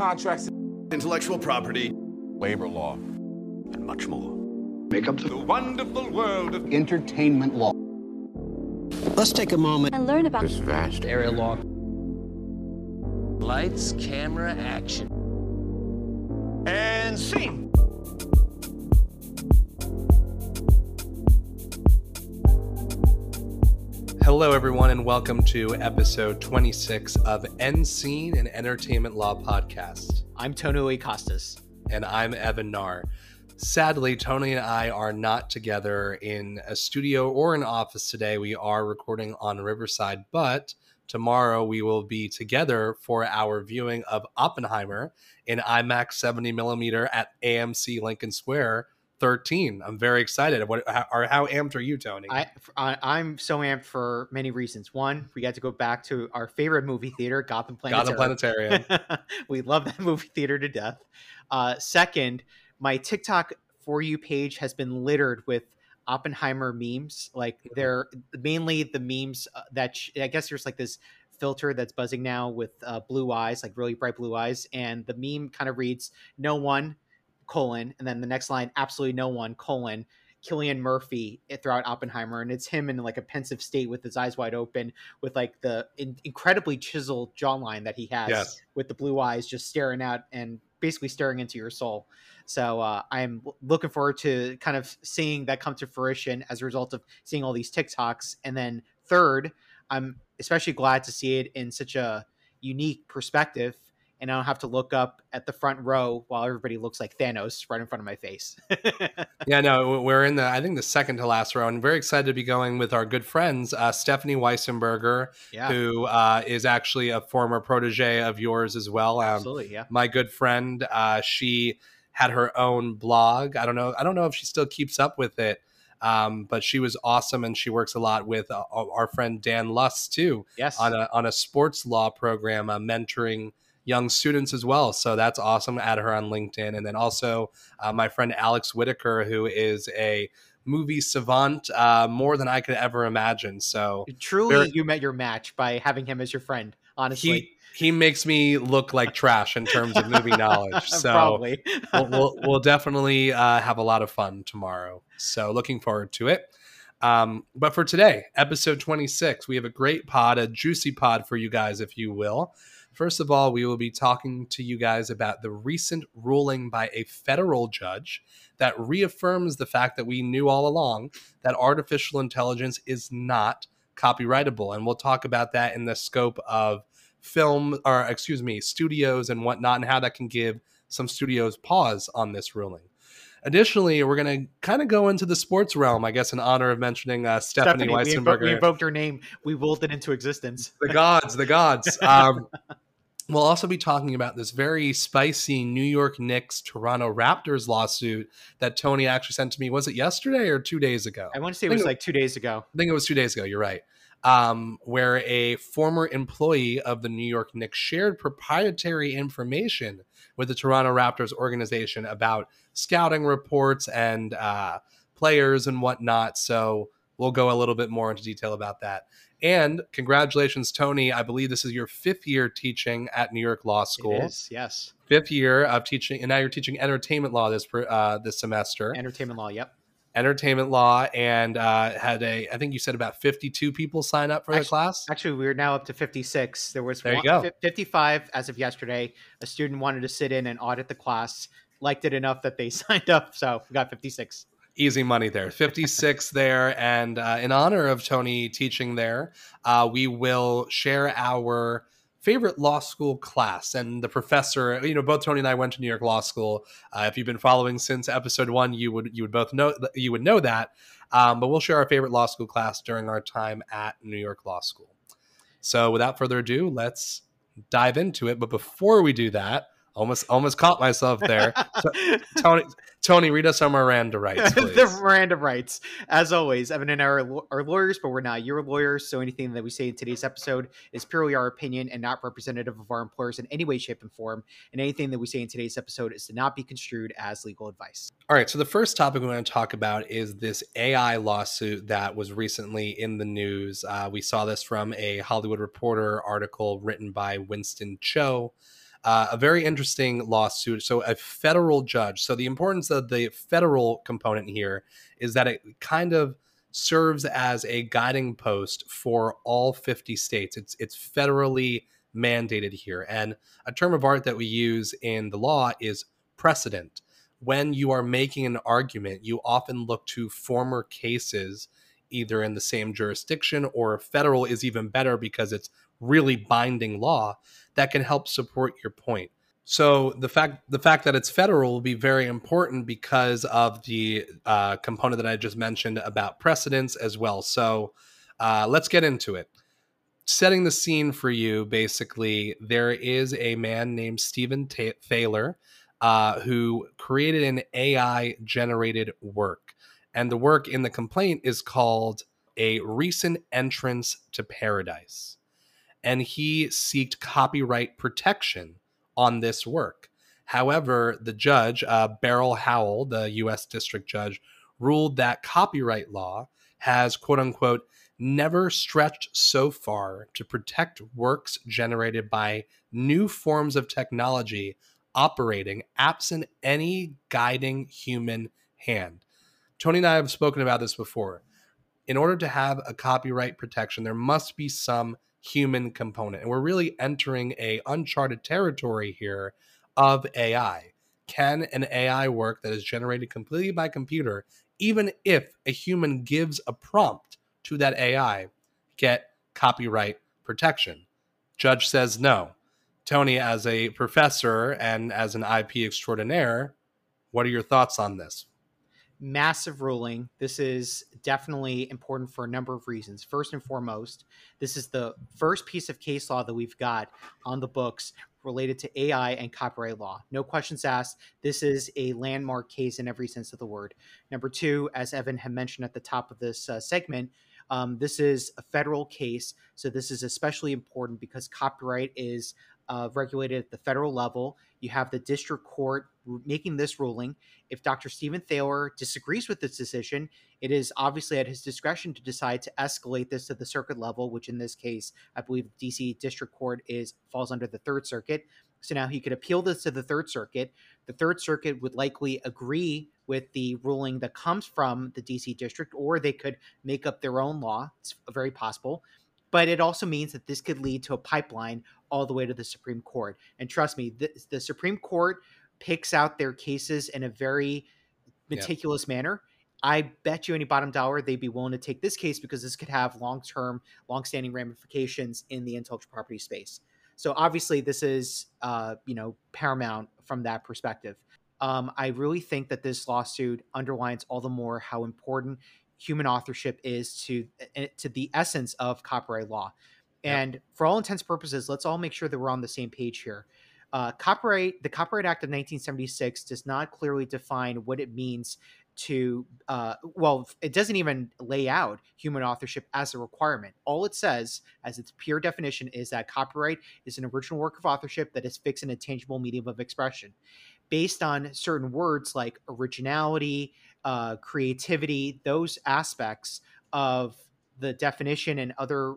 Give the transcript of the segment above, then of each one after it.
contracts, intellectual property, labor law, and much more. Make up to the wonderful world of entertainment law. Let's take a moment and learn about this vast area law. Lights, camera, action. And scene. Hello, everyone, and welcome to episode 26 of End Scene, and entertainment law podcast. I'm Tonio Costas. And I'm Evan Naar. Sadly, Tony and I are not together in a studio or an office today. We are recording on Riverside, but tomorrow we will be together for our viewing of Oppenheimer in IMAX 70 millimeter at AMC Lincoln Square 13. I'm very excited. What how, how amped are you, Tony? I, I am so amped for many reasons. One, we got to go back to our favorite movie theater, Gotham Planetarium. Gotham Planetarium. we love that movie theater to death. Uh, second, my TikTok for you page has been littered with Oppenheimer memes. Like mm-hmm. they're mainly the memes uh, that sh- I guess there's like this filter that's buzzing now with uh, blue eyes, like really bright blue eyes, and the meme kind of reads "No one." Colon, and then the next line, absolutely no one, colon, Cillian Murphy eh, throughout Oppenheimer, and it's him in like a pensive state with his eyes wide open, with like the in- incredibly chiseled jawline that he has, yes. with the blue eyes just staring out and basically staring into your soul. So uh, I'm looking forward to kind of seeing that come to fruition as a result of seeing all these TikToks. And then third, I'm especially glad to see it in such a unique perspective and I don't have to look up at the front row while everybody looks like Thanos right in front of my face. yeah, no, we're in the I think the second to last row, and very excited to be going with our good friends uh, Stephanie Weissenberger, yeah. who uh, is actually a former protege of yours as well. Um, Absolutely, yeah. My good friend, uh, she had her own blog. I don't know. I don't know if she still keeps up with it. Um, but she was awesome, and she works a lot with uh, our friend Dan Lust too. Yes, on a on a sports law program, uh, mentoring young students as well. So that's awesome. Add her on LinkedIn. And then also uh, my friend Alex Whitaker, who is a movie savant uh, more than I could ever imagine. So truly, very, you met your match by having him as your friend. Honestly. He, he makes me look like trash in terms of movie knowledge. So we'll, we'll, we'll, definitely uh, have a lot of fun tomorrow. So looking forward to it. Um, but for today, episode 26, we have a great pod, a juicy pod for you guys, if you will. First of all, we will be talking to you guys about the recent ruling by a federal judge that reaffirms the fact that we knew all along that artificial intelligence is not copyrightable. And we'll talk about that in the scope of film, or excuse me, studios and whatnot, and how that can give some studios pause on this ruling. Additionally, we're going to kind of go into the sports realm, I guess, in honor of mentioning uh, Stephanie, Stephanie Weissenberger. We, invo- invoked her name. We willed it into existence. The gods, the gods. Um, we'll also be talking about this very spicy New York Knicks Toronto Raptors lawsuit that Tony actually sent to me. Was it yesterday or two days ago? I want to say it was like two days ago. I think it was two days ago. You're right. Um, where a former employee of the New York Knicks shared proprietary information with the Toronto Raptors organization about scouting reports and uh, players and whatnot. So we'll go a little bit more into detail about that. And congratulations, Tony. I believe this is your fifth year teaching at New York Law School. yes. Fifth year of teaching, and now you're teaching entertainment law this uh, this semester. Entertainment law, yep. Entertainment law, and uh, had a, I think you said about 52 people sign up for actually, the class. Actually, we're now up to 56. There was there you go. 55 as of yesterday. A student wanted to sit in and audit the class, liked it enough that they signed up, so we got 56 easy money there 56 there and uh, in honor of tony teaching there uh, we will share our favorite law school class. And the professor you know both tony and i went to new york law school. Uh, if you've been following since episode one you would you would both know you would know that. Um, but we'll share our favorite law school class during our time at new york law school. So without further ado let's dive into it. But before we do that almost almost caught myself there. Tony Tony, read us our Miranda rights. the Miranda rights. As always, Evan and I are, are lawyers, but we're not your lawyers. So anything that we say in today's episode is purely our opinion and not representative of our employers in any way, shape, and form. And anything that we say in today's episode is to not be construed as legal advice. All right. So the first topic we want to talk about is this AI lawsuit that was recently in the news. Uh, we saw this from a Hollywood Reporter article written by Winston Cho. Uh, a very interesting lawsuit. So, a federal judge. So, the importance of the federal component here is that it kind of serves as a guiding post for all 50 states. It's it's federally mandated here. And a term of art that we use in the law is precedent. When you are making an argument, you often look to former cases either in the same jurisdiction or federal is even better because it's really binding law that can help support your point. So the fact the fact that it's federal will be very important because of the uh, component that I just mentioned about precedents as well. So uh, let's get into it. Setting the scene for you, basically, there is a man named Stephen Ta- Thaler uh, who created an AI generated work, and the work in the complaint is called "A Recent Entrance to Paradise," and he sought copyright protection on this work. However, the judge, uh, Beryl Howell, the U.S. District Judge, ruled that copyright law has, quote unquote, never stretched so far to protect works generated by new forms of technology operating absent any guiding human hand. Tony and I have spoken about this before. In order to have a copyright protection, there must be some human component. And we're really entering a uncharted territory here of AI. Can an AI work that is generated completely by computer, even if a human gives a prompt to that AI, get copyright protection? Judge says no. Tony, as a professor and as an IP extraordinaire, what are your thoughts on this? Massive ruling. This is definitely important for a number of reasons. First and foremost, this is the first piece of case law that we've got on the books related to AI and copyright law. No questions asked. This is a landmark case in every sense of the word. Number two, as Evan had mentioned at the top of this uh, segment, um, this is a federal case. So this is especially important because copyright is uh, regulated at the federal level. You have the district court making this ruling. If Dr. Stephen Thaler disagrees with this decision, it is obviously at his discretion to decide to escalate this to the circuit level, which in this case, I believe the DC District Court is falls under the Third Circuit. So now he could appeal this to the Third Circuit. The Third Circuit would likely agree with the ruling that comes from the DC District, or they could make up their own law. It's very possible but it also means that this could lead to a pipeline all the way to the Supreme Court. And trust me, the, the Supreme Court picks out their cases in a very meticulous manner. I bet you any bottom dollar they'd be willing to take this case because this could have long term, long standing ramifications in the intellectual property space. So obviously, this is uh, you know paramount from that perspective. Um, I really think that this lawsuit underlines all the more how important human authorship is to eh, to the essence of copyright law. And yep. for all intents and purposes, let's all make sure that we're on the same page here. Uh, copyright, the Copyright Act of 1976 does not clearly define what it means to, uh, well, it doesn't even lay out human authorship as a requirement. All it says, as its pure definition, is that copyright is an original work of authorship that is fixed in a tangible medium of expression based on certain words like originality, uh, creativity, those aspects of the definition and other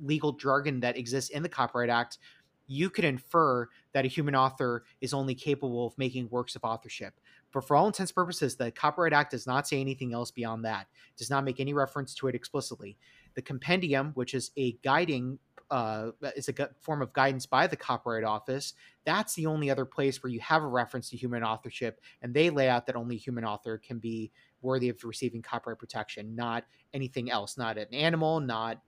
legal jargon that exists in the Copyright Act, you could infer that a human author is only capable of making works of authorship. But for all intents and purposes, the Copyright Act does not say anything else beyond that. It does not make any reference to it explicitly. The compendium, which is a guiding uh, is a gu- form of guidance by the Copyright Office. That's the only other place where you have a reference to human authorship, and they lay out that only human author can be worthy of receiving copyright protection, not anything else, not an animal, not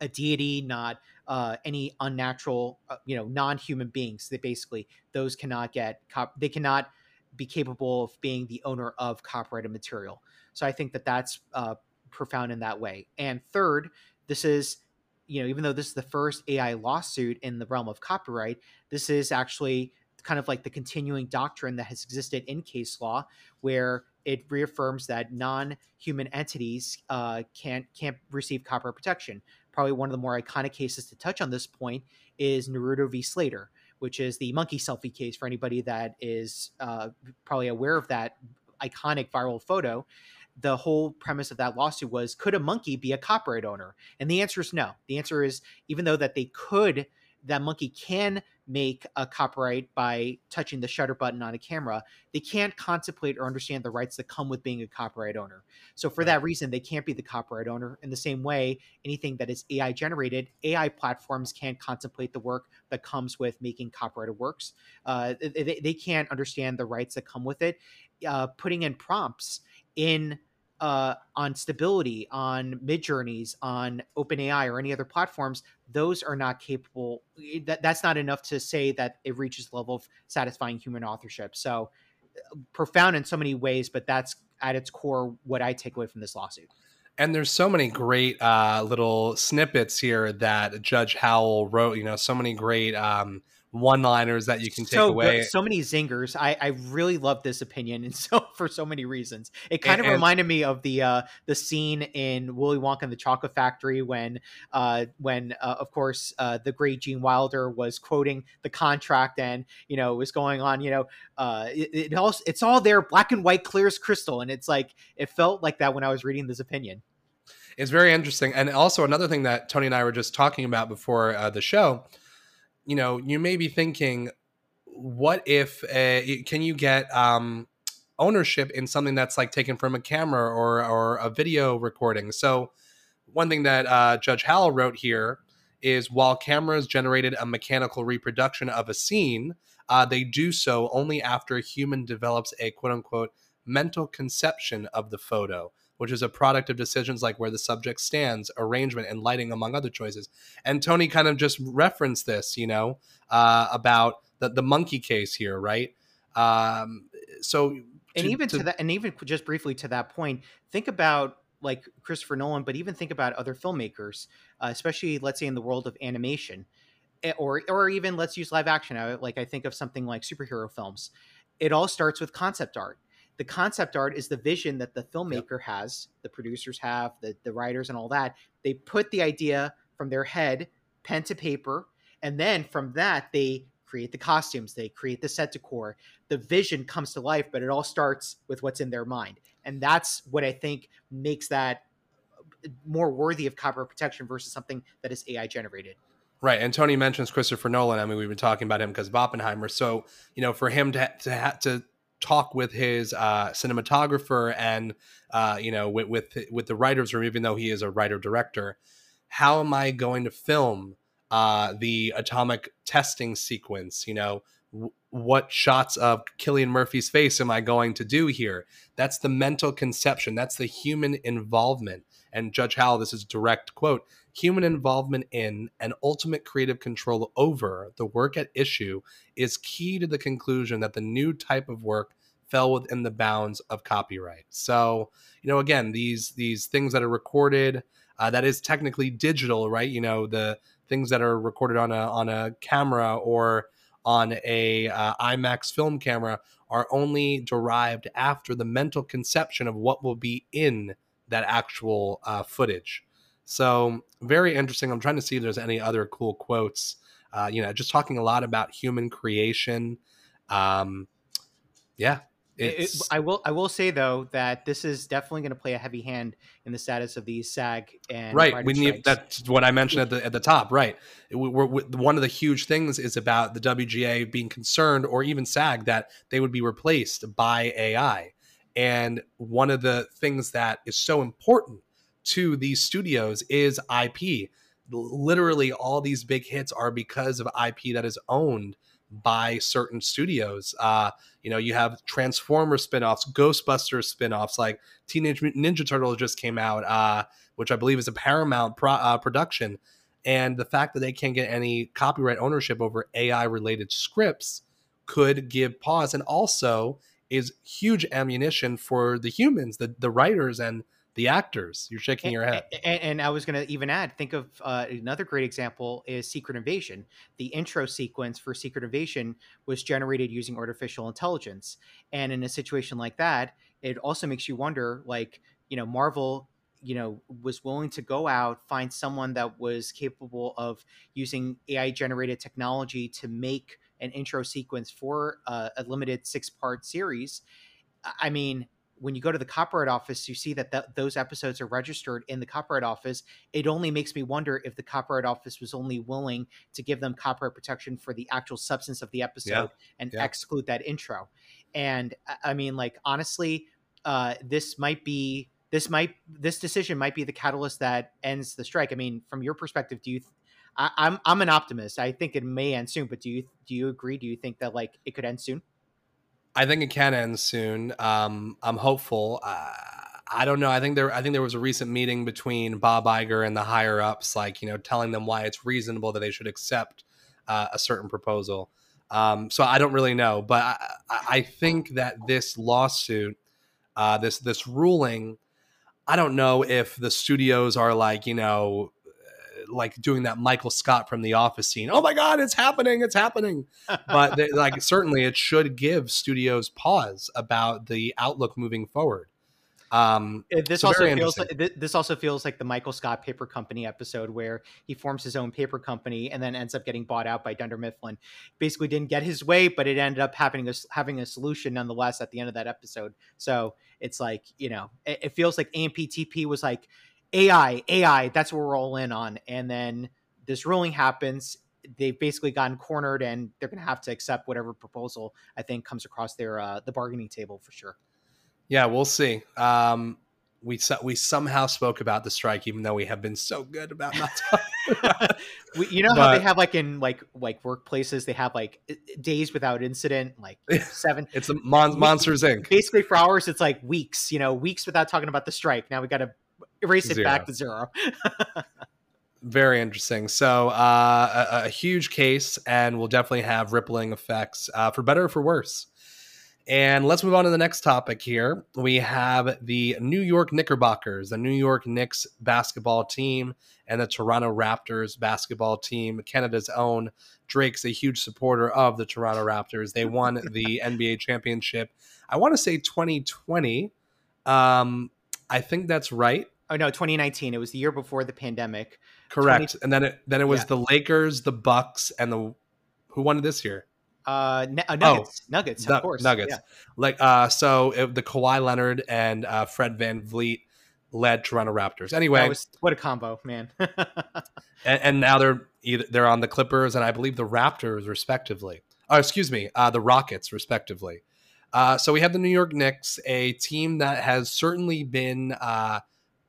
a deity, not uh, any unnatural, uh, you know, non-human beings. They basically those cannot get cop- they cannot be capable of being the owner of copyrighted material. So I think that that's uh, profound in that way. And third, this is you know even though this is the first AI lawsuit in the realm of copyright, this is actually kind of like the continuing doctrine that has existed in case law, where it reaffirms that non-human entities uh, can't can't receive copyright protection probably one of the more iconic cases to touch on this point is Naruto v. Slater, which is the monkey selfie case for anybody that is uh, probably aware of that iconic viral photo. The whole premise of that lawsuit was could a monkey be a copyright owner? And the answer is no. The answer is even though that they could, that monkey can make a copyright by touching the shutter button on a camera, they can't contemplate or understand the rights that come with being a copyright owner. So for right. that reason, they can't be the copyright owner. In the same way, anything that is AI generated, AI platforms can't contemplate the work that comes with making copyrighted works. Uh, they, they can't understand the rights that come with it. Uh, putting in prompts in uh, on stability, on Midjourneys, on OpenAI, or any other platforms, those are not capable. Eh, that that's not enough to say that it reaches the level of satisfying human authorship. So uh, profound in so many ways, but that's at its core what I take away from this lawsuit. And there's so many great uh, little snippets here that Judge Howell wrote. You know, so many great um, one-liners that you can take so away. Good. So many zingers. I, I really love this opinion, and so for so many reasons, it kind and, of reminded me of the uh, the scene in Willy Wonka and the Chocolate Factory when uh, when uh, of course uh, the great Gene Wilder was quoting the contract and you know was going on. You know, uh, it, it also it's all there, black and white, clear as crystal, and it's like it felt like that when I was reading this opinion. It's very interesting, and also another thing that Tony and I were just talking about before uh, the show you know, you may be thinking, what if uh, can you get um, ownership in something that's like taken from a camera or or a video recording? So one thing that uh, Judge Howell wrote here is while cameras generated a mechanical reproduction of a scene, uh, they do so only after a human develops a quote unquote mental conception of the photo which is a product of decisions like where the subject stands, arrangement, and lighting, among other choices. And Tony kind of just referenced this, you know, uh, about the, the monkey case here, right? Um, so, to, and even to, to that, and even just briefly to that point, think about like Christopher Nolan, but even think about other filmmakers, uh, especially let's say in the world of animation, eh, or or even let's use live action. I, like I think of something like superhero films. It all starts with concept art the concept art is the vision that the filmmaker yep. has, the producers have, the, the writers, and all that. They put the idea from their head, pen to paper, and then from that, they create the costumes, they create the set decor. The vision comes to life, but it all starts with what's in their mind. And that's what I think makes that more worthy of copyright protection versus something that is AI generated. Right, and Tony mentions Christopher Nolan. I mean, we've been talking about him because of Oppenheimer. So, you know, for him to to to talk with his uh, cinematographer and uh, you know with, with with the writers room, even though he is a writer director. How am I going to film uh, the atomic testing sequence? You know, w- what shots of Cillian Murphy's face am I going to do here? That's the mental conception. That's the human involvement. And Judge Howell, this is direct quote human involvement in and ultimate creative control over the work at issue is key to the conclusion that the new type of work fell within the bounds of copyright. So, you know, again, these these things that are recorded, uh, that is technically digital, right? You know, the things that are recorded on a on a camera or on a uh, IMAX film camera are only derived after the mental conception of what will be in that actual uh, footage. So very interesting. I'm trying to see if there's any other cool quotes. Uh, you know, just talking a lot about human creation. Um, yeah, it, I will. I will say though that this is definitely going to play a heavy hand in the status of these SAG and right. We need that's what I mentioned at the at the top. Right. We're, we're, one of the huge things is about the WGA being concerned, or even SAG, that they would be replaced by AI. And one of the things that is so important to these studios is IP. Literally, all these big hits are because of IP that is owned by certain studios. Uh, you know, you have Transformer spin-offs, Ghostbusters spin-offs, like Teenage Mutant Ninja Turtles just came out, uh, which I believe is a Paramount pro- uh, production. And the fact that they can't get any copyright ownership over AI related scripts could give pause and also is huge ammunition for the humans, the, the writers and the actors. You're shaking and, your head. And, and, I was going to even add, think of uh, another great example is Secret Invasion. The intro sequence for Secret Invasion was generated using artificial intelligence, and in a situation like that, it also makes you wonder, like you know, Marvel. You know, was willing to go out, find someone that was capable of using AI generated technology to make an intro sequence for uh, a limited six part series. I mean, when you go to the copyright office, you see that th- those episodes are registered in the copyright office. It only makes me wonder if the copyright office was only willing to give them copyright protection for the actual substance of the episode Yeah. and Yeah. exclude that intro. And I- mean, like honestly, uh, this might be this might this decision might be the catalyst that ends the strike. I mean, from your perspective, do you? Th- I, I'm I'm an optimist. I think it may end soon, but do you do you agree? Do you think that like it could end soon? I think it can end soon. Um, I'm hopeful. Uh, I don't know. I think there. I think there was a recent meeting between Bob Iger and the higher ups, like you know, telling them why it's reasonable that they should accept uh, a certain proposal. Um, so I don't really know, but I, I think that this lawsuit, uh, this this ruling, I don't know if the studios are like you know, like doing that Michael Scott from The Office scene. Oh my God, it's happening! It's happening! but they, like certainly it should give studios pause about the outlook moving forward. Um, This So also feels like this also feels like the Michael Scott Paper Company episode where he forms his own paper company and then ends up getting bought out by Dunder Mifflin. Basically, didn't get his way, but it ended up having a having a solution nonetheless at the end of that episode. So it's like you know, it, it feels like AMPTP was like AI, AI. That's what we're all in on, and then this ruling happens. They've basically gotten cornered, and they're going to have to accept whatever proposal I think comes across their uh, the bargaining table for sure. yeah, we'll see. Um, we we somehow spoke about the strike, even though we have been so good about not talking. we, you know how they have like in like like workplaces they have like days without incident like seven it's a Mon- Monsters Inc. basically for hours it's like weeks you know weeks without talking about the strike now we got to erase it back to zero Very interesting. So, uh, a, a huge case, and will definitely have rippling effects uh, for better or for worse. And let's move on to the next topic here. We have the New York Knickerbockers, the New York Knicks basketball team, and the Toronto Raptors basketball team. Canada's own Drake's a huge supporter of the Toronto Raptors. They won the NBA championship, I want to say 2020. Um, I think that's right. Oh no 2019 it was the year before the pandemic Correct. and then it then it was Yeah. the Lakers, the Bucks, and the who won it this year? uh, nu- uh nuggets nuggets Nu- of course Oh, Nuggets. yeah. Like uh so it, the Kawhi Leonard and uh, Fred VanVleet led Toronto Raptors. Anyway, was what a combo man and, and now they're either they're on the Clippers and I believe the Raptors respectively. Oh, excuse me, uh, the Rockets respectively. Uh, so we have the New York Knicks, a team that has certainly been uh,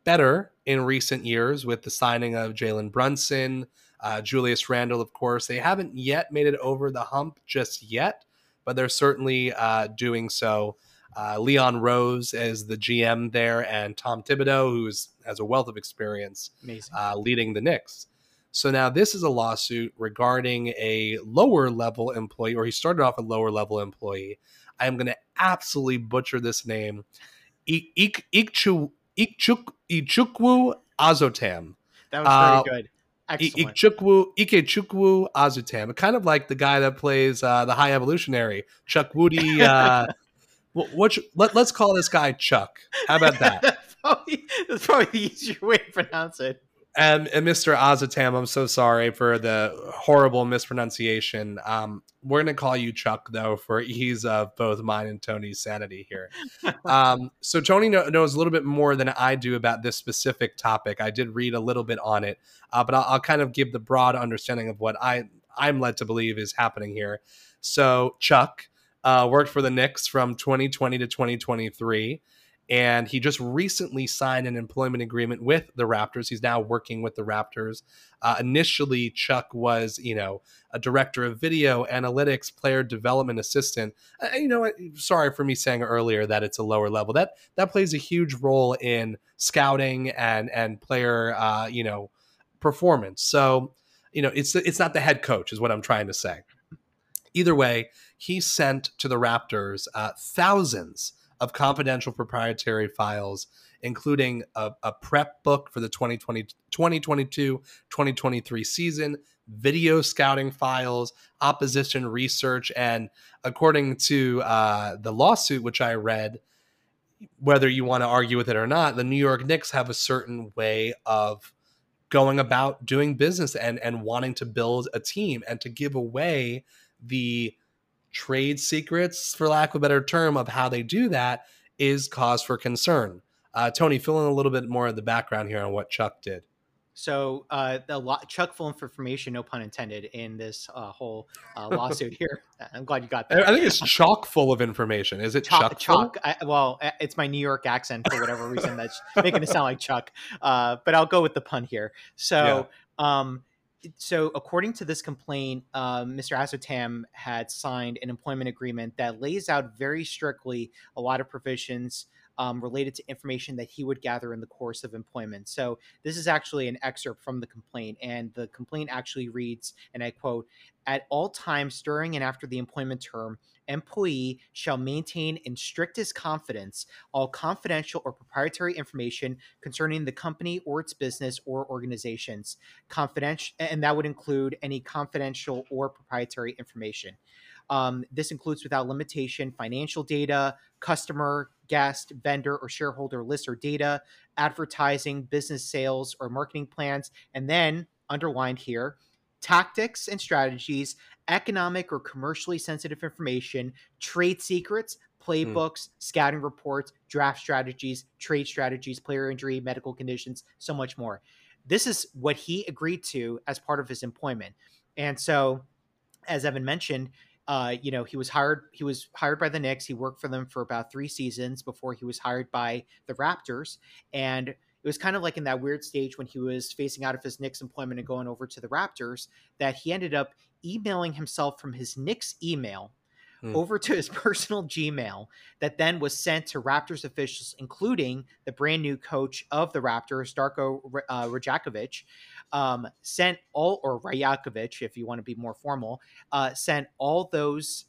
better in recent years with the signing of Jalen Brunson, uh, Julius Randle, of course. They haven't yet made it over the hump just yet, but they're certainly uh, doing so. Uh, Leon Rose is the GM there, and Tom Thibodeau, who has a wealth of experience uh, leading the Knicks. So now this is a lawsuit regarding a lower level employee, or he started off a lower level employee. I am going to absolutely butcher this name. Ik- Ik- Ikchu- Ikchuk- Ichukwu Azotam. that was uh, very good I- excellent Ikechukwu Ikechukwu Azutam, kind of like the guy that plays uh, the High Evolutionary, Chuck Woody. Uh, what let, let's call this guy Chuck. How about that? that's, probably, that's probably the easier way to pronounce it And, Mr. Azatam, I'm so sorry for the horrible mispronunciation. Um, we're gonna call you Chuck though, for ease of both mine and Tony's sanity here. um, so Tony kno- knows a little bit more than I do about this specific topic. I did read a little bit on it, uh, but I'll, I'll kind of give the broad understanding of what I I'm led to believe is happening here. So Chuck uh, worked for the Knicks from 2020 to 2023 and he just recently signed an employment agreement with the Raptors. He's now working with the Raptors. Uh, initially, Chuck was, you know, a director of video analytics, player development assistant. Uh, you know, sorry for me saying earlier that it's a lower level. That that plays a huge role in scouting and and player, uh, you know, performance. So, you know, it's it's not the head coach, is what I'm trying to say. Either way, he sent to the Raptors uh, thousands of confidential proprietary files, including a, a prep book for the 2020, 2022 2023 season, video scouting files, opposition research. And according to uh, the lawsuit, which I read, whether you want to argue with it or not, the New York Knicks have a certain way of going about doing business and, and wanting to build a team and to give away the trade secrets, for lack of a better term, of how they do that is cause for concern. Uh, Tony, fill in a little bit more of the background here on what Chuck did. So uh, the lo- Chuck full of information, no pun intended, in this uh, whole uh, lawsuit here. I'm glad you got that. I think it's chock full of information. Is it Chuck? Chuck? Chuck. I, well, it's my New York accent for whatever reason that's making it sound like Chuck. Uh, but I'll go with the pun here. So, yeah. um, so according to this complaint, um, Mr. Assotam had signed an employment agreement that lays out very strictly a lot of provisions um, related to information that he would gather in the course of employment. So this is actually an excerpt from the complaint, and the complaint actually reads, and I quote, "At all times during and after the employment term, employee shall maintain in strictest confidence all confidential or proprietary information concerning the company or its business or organizations. Confidential, and that would include any confidential or proprietary information." Um, this includes without limitation financial data, customer, guest, vendor, or shareholder lists or data, advertising, business sales, or marketing plans, and then underlined here, tactics and strategies, economic or commercially sensitive information, trade secrets, hmm. playbooks, mm. scouting reports, draft strategies, trade strategies, player injury, medical conditions, so much more. This is what he agreed to as part of his employment. And so, as Evan mentioned, uh, you know, he was hired. He was hired by the Knicks. He worked for them for about three seasons before he was hired by the Raptors. And it was kind of like in that weird stage when he was facing out of his Knicks employment and going over to the Raptors that he ended up emailing himself from his Knicks email hmm. over to his personal Gmail that then was sent to Raptors officials, including the brand new coach of the Raptors, Darko uh, Rajakovic um, sent all, or Rajakovic, if you want to be more formal, uh, sent all those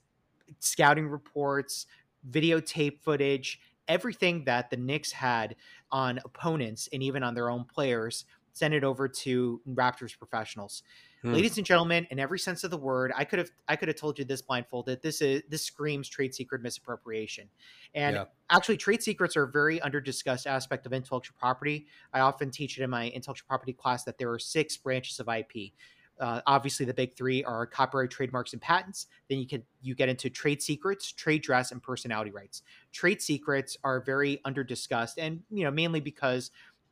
scouting reports, videotape footage, everything that the Knicks had on opponents and even on their own players, sent it over to Raptors professionals. Hmm. Ladies and gentlemen, in every sense of the word, I could have I could have told you this blindfolded. This is this screams trade secret misappropriation. And yeah. actually trade secrets are a very under discussed aspect of intellectual property. I often teach it in my intellectual property class that there are six branches of IP. Uh, obviously, the big three are copyright, trademarks, and patents. Then you can you get into trade secrets, trade dress, and personality rights. Trade secrets are very under discussed, and you know mainly because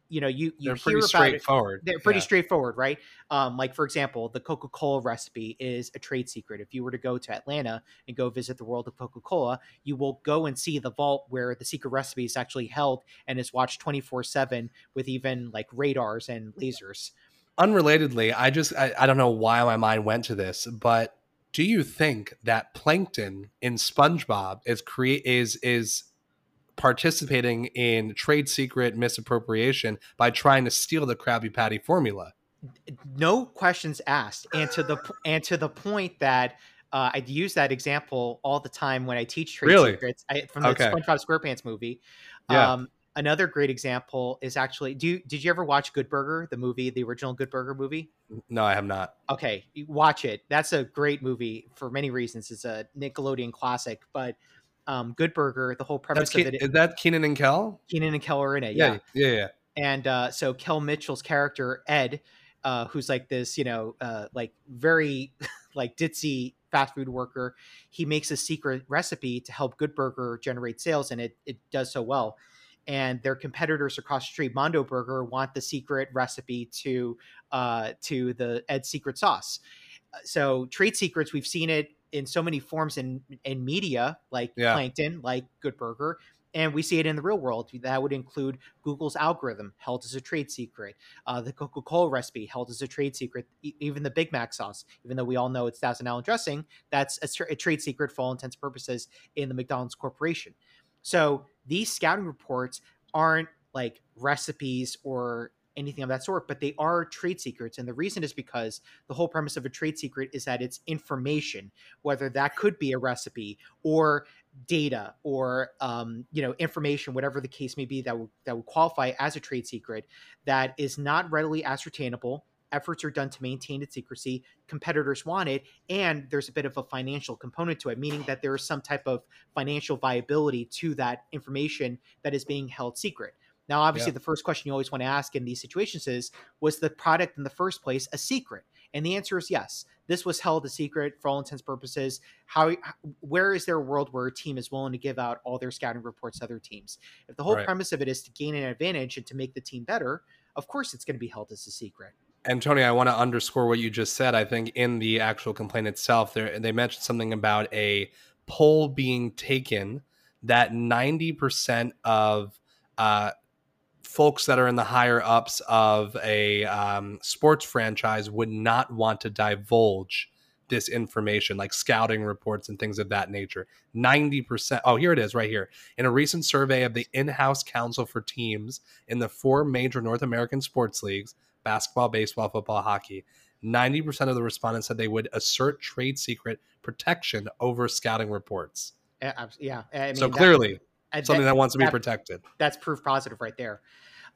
you know you you they're hear pretty straightforward. It, they're pretty yeah. straightforward, right? Um, like for example, the Coca Cola recipe is a trade secret. If you were to go to Atlanta and go visit the world of Coca Cola, you will go and see the vault where the secret recipe is actually held and is watched twenty four seven with even like radars and lasers. Unrelatedly, I just I, I don't know why my mind went to this, but do you think that plankton in SpongeBob is create is is participating in trade secret misappropriation by trying to steal the Krabby Patty formula. No questions asked, and to the and to the point that uh, I use that example all the time when I teach trade really? secrets I, from the okay. SpongeBob SquarePants movie. Yeah. Um, another great example is actually do you, did you ever watch Good Burger, the movie, the original Good Burger movie? No, I have not. Okay, watch it. That's a great movie for many reasons. It's a Nickelodeon classic, but um, Good Burger, the whole premise That's of it is that Kenan and Kel? Kenan and Kel are in it. Yeah, yeah, yeah. yeah. And uh, so Kel Mitchell's character Ed, uh, who's like this, you know, uh, like very like ditzy fast food worker, he makes a secret recipe to help Good Burger generate sales, and it it does so well. And their competitors across the street, Mondo Burger, want the secret recipe to uh, to the Ed secret sauce. So trade secrets, we've seen it in so many forms in in media like yeah. plankton like good burger and we see it in the real world that would include google's algorithm held as a trade secret uh, the coca-cola recipe held as a trade secret e- even the big mac sauce even though we all know it's thousand island dressing that's a, tra- a trade secret for all intents and purposes in the mcdonald's corporation so these scouting reports aren't like recipes or anything of that sort, but they are trade secrets. And the reason is because the whole premise of a trade secret is that it's information, whether that could be a recipe or data or um, you know information, whatever the case may be, that that would qualify as a trade secret that is not readily ascertainable. Efforts are done to maintain its secrecy. Competitors want it, and there's a bit of a financial component to it, meaning that there is some type of financial viability to that information that is being held secret. Now, obviously, yeah. the first question you always want to ask in these situations is Was the product in the first place a secret? And the answer is yes. this was held a secret for all intents and purposes. How where is there a world where a team is willing to give out all their scouting reports to other teams? If the whole Right. premise of it is to gain an advantage and to make the team better, of course it's going to be held as a secret. And Tony, I want to underscore what you just said. I think in the actual complaint itself, there they mentioned something about a poll being taken that ninety percent of uh, folks that are in the higher ups of a um, sports franchise would not want to divulge this information, like scouting reports and things of that nature. Ninety percent. Oh, here it is, right here. In a recent survey of the in-house counsel for teams in the four major North American sports leagues basketball, baseball, football, hockey. 90% of the respondents said they would assert trade secret protection over scouting reports. Uh, Yeah, I mean, so clearly, something that wants to be that- protected. that's proof positive right there.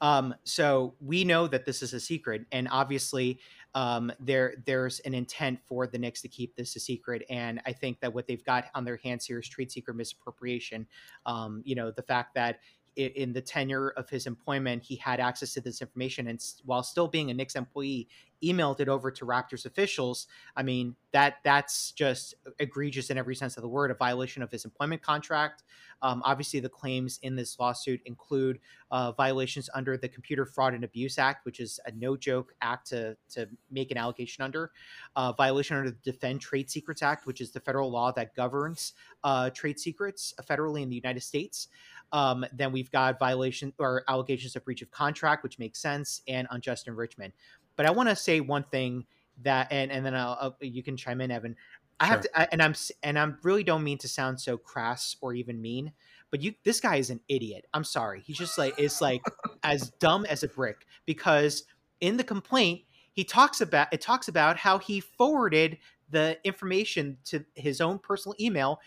Um, so we know that this is a secret, and obviously um, there there's an intent for the Knicks to keep this a secret. And I think that what they've got on their hands here is trade secret misappropriation. Um, you know, the fact that in the tenure of his employment, he had access to this information, and while still being a Knicks employee, emailed it over to Raptors officials. I mean, that that's just egregious in every sense of the word, a violation of his employment contract. Um, obviously, the claims in this lawsuit include uh, violations under the Computer Fraud and Abuse Act, which is a no joke act to, to make an allegation under, uh, violation under the Defend Trade Secrets Act, which is the federal law that governs uh, trade secrets federally in the United States. Um, then we've got violation or allegations of breach of contract, which makes sense, and unjust enrichment. But I want to say one thing that, and and then I'll, I'll, you can chime in, Evan. I have to, I, and I'm and I'm really don't mean to sound so crass or even mean, but you this guy is an idiot. I'm sorry. He's just like is like as dumb as a brick because in the complaint he talks about it talks about how he forwarded the information to his own personal email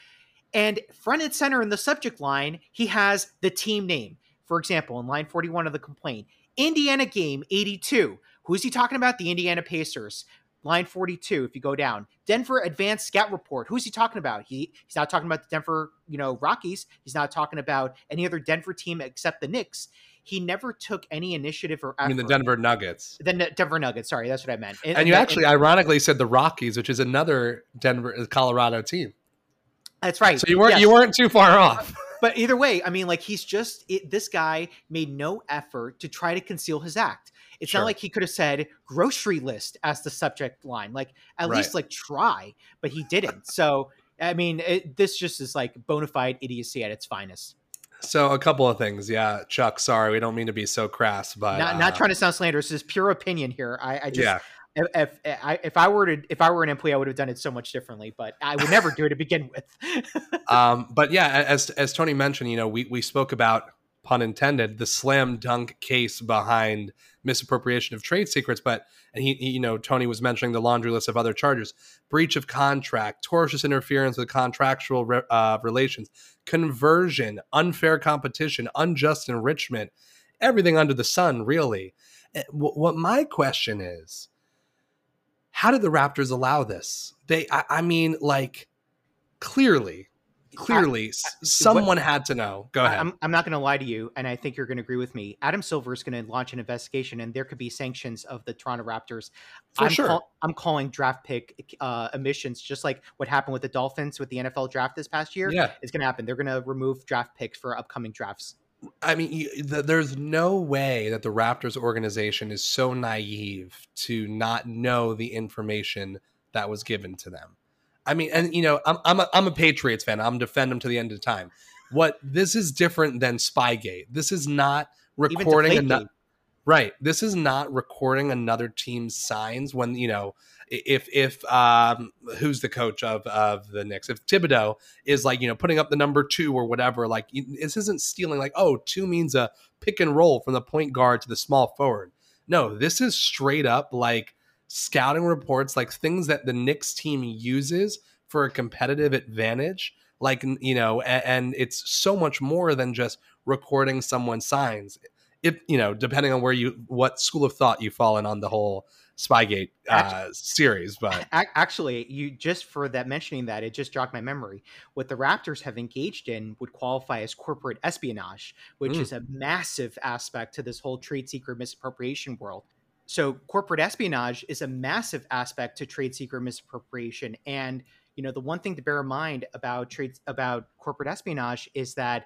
and front and center in the subject line he has the team name. For example, in line 41 of the complaint, Indiana game 82. Who's he talking about? The Indiana Pacers. Line 42, if you go down. Denver Advanced Scout Report. Who's he talking about? He he's not talking about the Denver, you know, Rockies. He's not talking about any other Denver team except the Knicks. He never took any initiative or effort. I mean, the Denver Nuggets. the Ne- Denver Nuggets. Sorry, that's what I meant. And you that- actually, ironically, said the Rockies, which is another Denver, Colorado team. That's right. So you weren't Yes. you weren't too far off. but either way, I mean, like he's just it, this guy made no effort to try to conceal his act. It's Sure. not like he could have said grocery list as the subject line, like at Right. least like try, but he didn't. So I mean, it, this just is like bona fide idiocy at its finest. So a couple of things, yeah, Chuck. Sorry, we don't mean to be so crass, but not uh, not trying to sound slanderous, this is pure opinion here. I, I just yeah, if, if I if I were to if I were an employee, I would have done it so much differently, but I would never do it to begin with. um, but yeah, as as Tony mentioned, you know, we we spoke about pun intended the slam dunk case behind misappropriation of trade secrets, but and he, he you know Tony was mentioning the laundry list of other charges: breach of contract, tortious interference with contractual re- uh, relations, conversion, unfair competition, unjust enrichment, everything under the sun, really. Eh, What my question is, how did the Raptors allow this? They, I, I mean, like clearly, clearly, s someone had to know. Go ahead. I'm, I'm not going to lie to you, and I think you're going to agree with me. Adam Silver is going to launch an investigation, and there could be sanctions of the Toronto Raptors. For I'm sure. call- I'm calling draft pick uh, emissions, just like what happened with the Dolphins with the NFL draft this past year. yeah, It's going to happen. They're going to remove draft picks for upcoming drafts. I mean, you, the, there's no way that the Raptors organization is so naive to not know the information that was given to them. I mean, and you know, I'm I'm a, I'm a Patriots fan. I'm defend them to the end of time. What this is different than Spygate. This is not recording another. Right. This is not recording another team's signs when you know if if um who's the coach of of the Knicks? If Thibodeau is like you know putting up the number two or whatever like this isn't stealing like oh two means a pick and roll from the point guard to the small forward. No, this is straight up like scouting reports like things that the Knicks team uses for a competitive advantage. Like you know and, and it's so much more than just recording someone's signs. If you know depending on where you what school of thought you fall in on the whole spygate uh, series but Actually, you just for that mentioning that, it just jogged my memory. What the Raptors have engaged in would qualify as corporate espionage, which Mm. is a massive aspect to this whole trade secret misappropriation world. so corporate espionage is a massive aspect to trade secret misappropriation and you know the one thing to bear in mind about trades about corporate espionage is that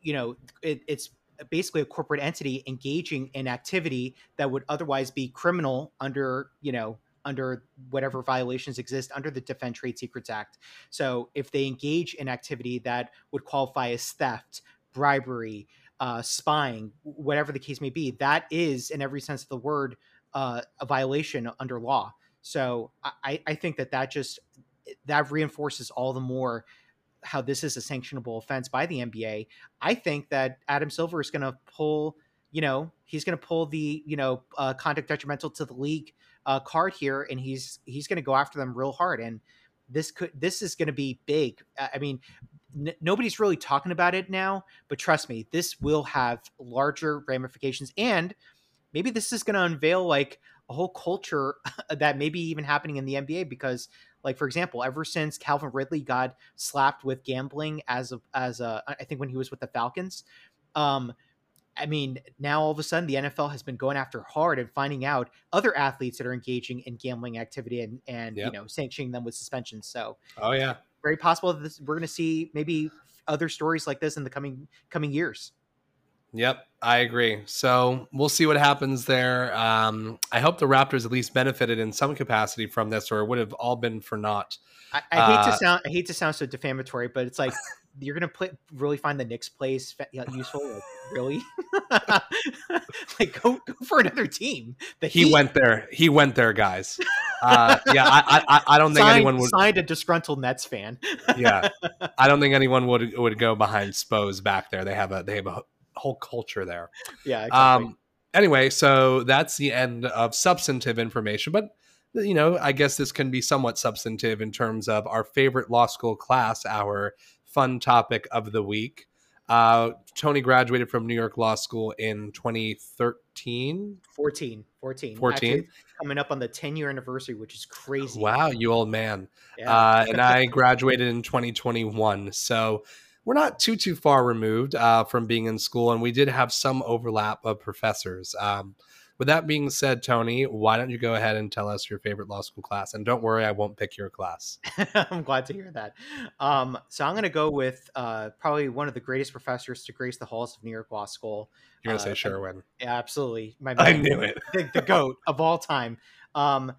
you know it, it's basically a corporate entity engaging in activity that would otherwise be criminal under you know under whatever violations exist under the Defend Trade Secrets Act. So if they engage in activity that would qualify as theft, bribery, uh, spying, whatever the case may be, that is, in every sense of the word, uh, a violation under law. So I, I think that that just that reinforces all the more how this is a sanctionable offense by the NBA. I think that Adam Silver is going to pull, you know, he's going to pull the, you know, uh, conduct detrimental to the league uh, card here, and he's he's going to go after them real hard. And this could this is going to be big. I mean, n- nobody's really talking about it now, but trust me, this will have larger ramifications, and maybe this is going to unveil like a whole culture that maybe even happening in the NBA because like for example, ever since Calvin Ridley got slapped with gambling as a as a I think when he was with the Falcons, um, I mean, now all of a sudden the NFL has been going after hard and finding out other athletes that are engaging in gambling activity and and yep. you know sanctioning them with suspensions. So, oh yeah, very possible that this, we're going to see maybe other stories like this in the coming coming years. Yep, I agree. So we'll see what happens there. Um, I hope the Raptors at least benefited in some capacity from this, or it would have all been for naught. I, I hate uh, to sound I hate to sound so defamatory, but it's like you're gonna play really find the Knicks plays useful. Like, really? like go, go for another team. The he Heat. went there. He went there, guys. Uh, yeah, I, I, I don't think signed, anyone would signed a disgruntled Nets fan. yeah, I don't think anyone would would go behind Spo's back there. They have a they have a whole culture there. Yeah. Exactly. Um. Anyway, so that's the end of substantive information, but you know, I guess this can be somewhat substantive in terms of our favorite law school class, our fun topic of the week. Uh, Tony graduated from New York Law School in 2013. 14. 14. 14. coming up on the 10 year anniversary, which is crazy. Wow, you old man. Yeah. Uh, and I graduated in 2021. So we're not too, too far removed uh, from being in school. And we did have some overlap of professors. Um, with that being said, Tony, why don't you go ahead and tell us your favorite law school class? And don't worry, I won't pick your class. I'm glad to hear that. Um, so I'm going to go with uh, probably one of the greatest professors to grace the halls of New York Law School. You're going to uh, say Sherwin. Yeah, absolutely. My I knew it. The, the goat of all time. Um,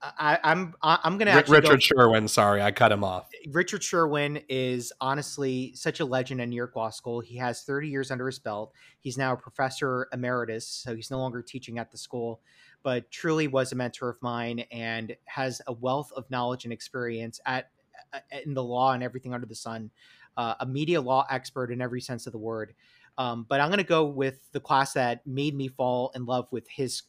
I, I'm I'm gonna ask Richard go, Sherwin. Sorry, I cut him off. Richard Sherwin is honestly such a legend in New York Law School. He has 30 years under his belt. He's now a professor emeritus, so he's no longer teaching at the school, but truly was a mentor of mine and has a wealth of knowledge and experience at in the law and everything under the sun. Uh, a media law expert in every sense of the word. Um, but I'm going to go with the class that made me fall in love with his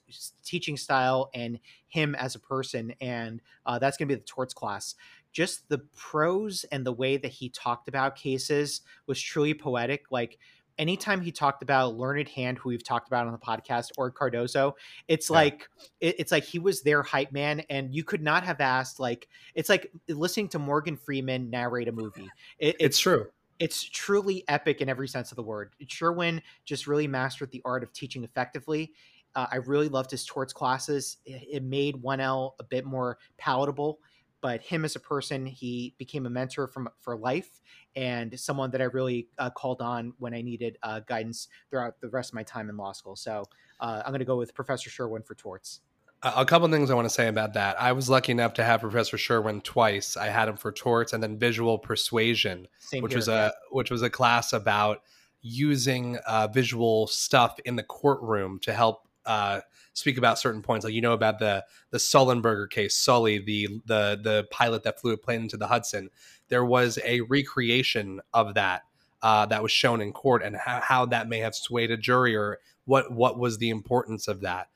teaching style and him as a person. And uh, that's going to be the torts class. Just the prose and the way that he talked about cases was truly poetic. Like, anytime he talked about learned hand who we've talked about on the podcast or cardozo it's yeah. like it, it's like he was their hype man and you could not have asked like it's like listening to morgan freeman narrate a movie it, it's, it's, true it's truly epic in every sense of the word. Sherwin just really mastered the art of teaching effectively. Uh, I really loved his torts classes. It, made 1L a bit more palatable, but him as a person, he became a mentor from for life and someone that I really uh, called on when I needed uh, guidance throughout the rest of my time in law school. So uh, I'm going to go with Professor Sherwin for torts a couple of things I want to say about that. I was lucky enough to have Professor Sherwin twice. I had him for torts and then visual persuasion, Same which here, was yeah. a which was a class about using uh, visual stuff in the courtroom to help uh, speak about certain points. Like you know about the the Sullenberger case, Sully, the the the pilot that flew a plane into the Hudson. There was a recreation of that uh, that was shown in court, and how, how that may have swayed a jury, or what what was the importance of that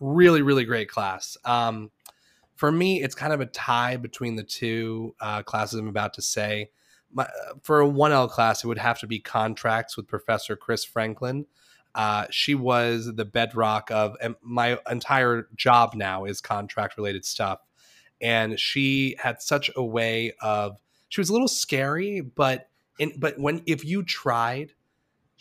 really really great class. Um, for me it's kind of a tie between the two uh, classes i'm about to say. My, for a 1l class it would have to be contracts with professor chris franklin. Uh, she was the bedrock of my entire job now is contract related stuff. And she had such a way of she was a little scary but in, but when if you tried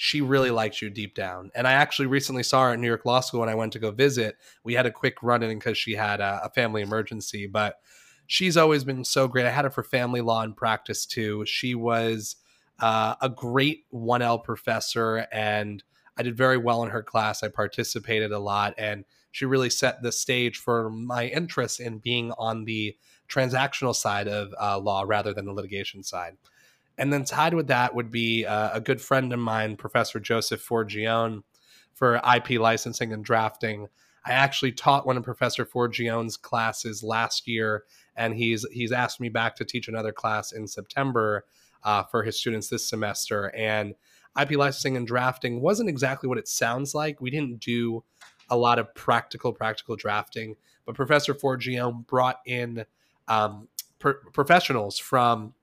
she really likes you deep down. And I actually recently saw her at New York Law School when I went to go visit. We had a quick run in because she had a, a, family emergency, but she's always been so great. I had her for family law and practice too. She was uh, a great 1L professor, and I did very well in her class. I participated a lot, and she really set the stage for my interest in being on the transactional side of uh, law rather than the litigation side. And then tied with that would be uh, a good friend of mine, Professor Joseph Forgione, for IP licensing and drafting. I actually taught one of Professor Forgione's classes last year, and he's he's asked me back to teach another class in September uh, for his students this semester. And IP licensing and drafting wasn't exactly what it sounds like. We didn't do a lot of practical practical drafting, but Professor Forgione brought in um, professionals from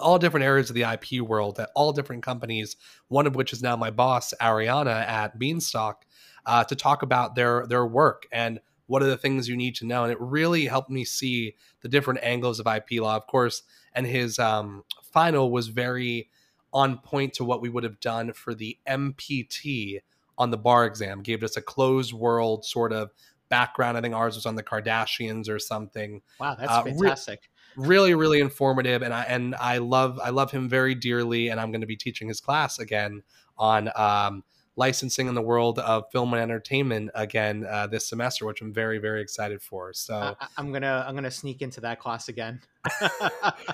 all different areas of the IP world at all different companies, one of which is now my boss, Ariana at Beanstalk, uh, to talk about their their work and what are the things you need to know. And it really helped me see the different angles of IP law, of course. And his um, final was very on point to what we would have done for the MPT on the bar exam. Gave us a closed world sort of background. I think ours was on the Kardashians or something. Wow, that's uh, fantastic. Re- really really informative and i and i love i love him very dearly and i'm going to be teaching his class again on um, licensing in the world of film and entertainment again uh, this semester which i'm very very excited for so I, am gonna i'm gonna sneak into that class again.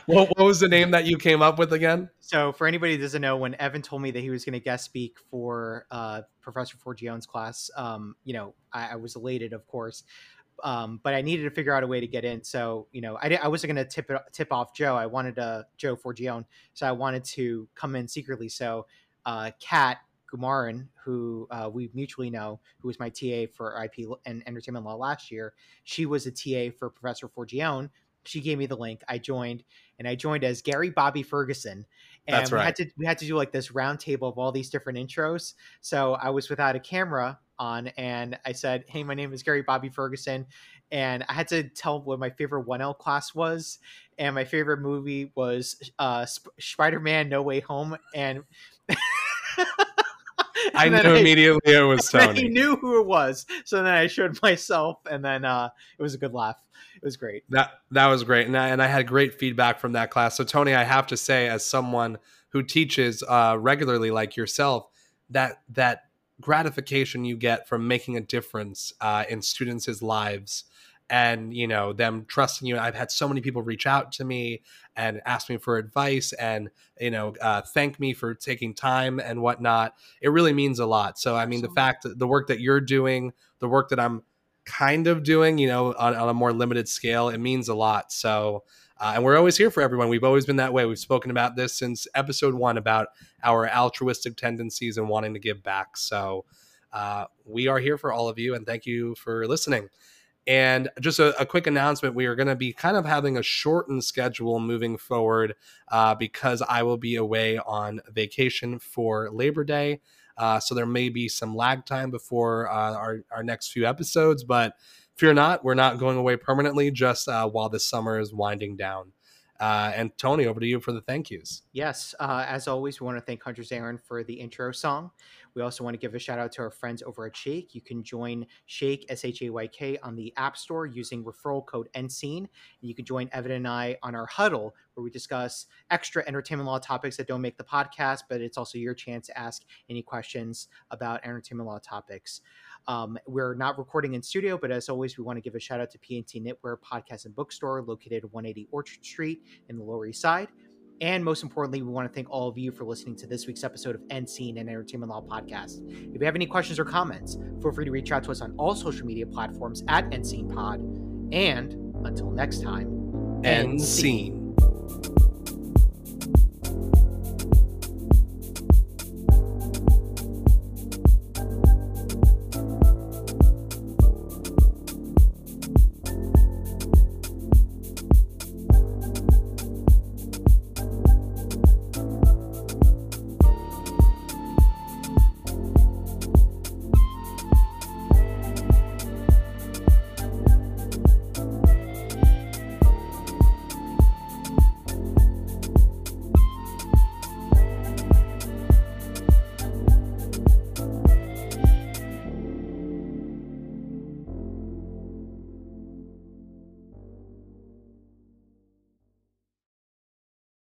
What, what was the name that you came up with again? So for anybody that doesn't know when evan told me that he was going to guest speak for uh, professor forgione's class um, you know I, I was elated of course um, but I needed to figure out a way to get in. So you know, I, I wasn't going to tip it, tip off Joe. I wanted to Joe Forgione, so I wanted to come in secretly. So uh, Kat Gumarin, who uh, we mutually know, who was my TA for IP and entertainment law last year, she was a TA for Professor Forgione. She gave me the link. I joined, and I joined as Gary Bobby Ferguson. And That's right. we had to we had to do like this round table of all these different intros. So I was without a camera on and I said, Hey, my name is Gary Bobby Ferguson. And I had to tell what my favorite 1L class was. And my favorite movie was uh, Sp- Spider Man No Way Home. And. I knew I, immediately it was Tony. He knew who it was. So then I showed myself, and then uh, it was a good laugh. It was great. That that was great, and I, and I had great feedback from that class. So Tony, I have to say, as someone who teaches uh, regularly, like yourself, that that gratification you get from making a difference uh, in students' lives and you know them trusting you i've had so many people reach out to me and ask me for advice and you know uh, thank me for taking time and whatnot it really means a lot so i mean the fact that the work that you're doing the work that i'm kind of doing you know on, on a more limited scale it means a lot so uh, and we're always here for everyone. We've always been that way. We've spoken about this since episode one about our altruistic tendencies and wanting to give back. So uh, we are here for all of you, and thank you for listening. And just a, a quick announcement we are going to be kind of having a shortened schedule moving forward uh, because I will be away on vacation for Labor Day. Uh, so there may be some lag time before uh, our, our next few episodes, but fear not, we're not going away permanently just uh, while the summer is winding down. Uh, and Tony, over to you for the thank yous. Yes, uh, as always, we want to thank Hunter's Aaron for the intro song. We also want to give a shout out to our friends over at Shayk. You can join Shayk, S H A Y K on the App Store using referral code endscene. And you can join Evan and I on our huddle where we discuss extra entertainment law topics that don't make the podcast, but it's also your chance to ask any questions about entertainment law topics. Um, we're not recording in studio, but as always, we want to give a shout out to P&T Knitwear Podcast and Bookstore located 180 Orchard Street in the Lower East Side. And most importantly, we want to thank all of you for listening to this week's episode of End Scene and Entertainment Law Podcast. If you have any questions or comments, feel free to reach out to us on all social media platforms at End Scene Pod. And until next time, End Scene.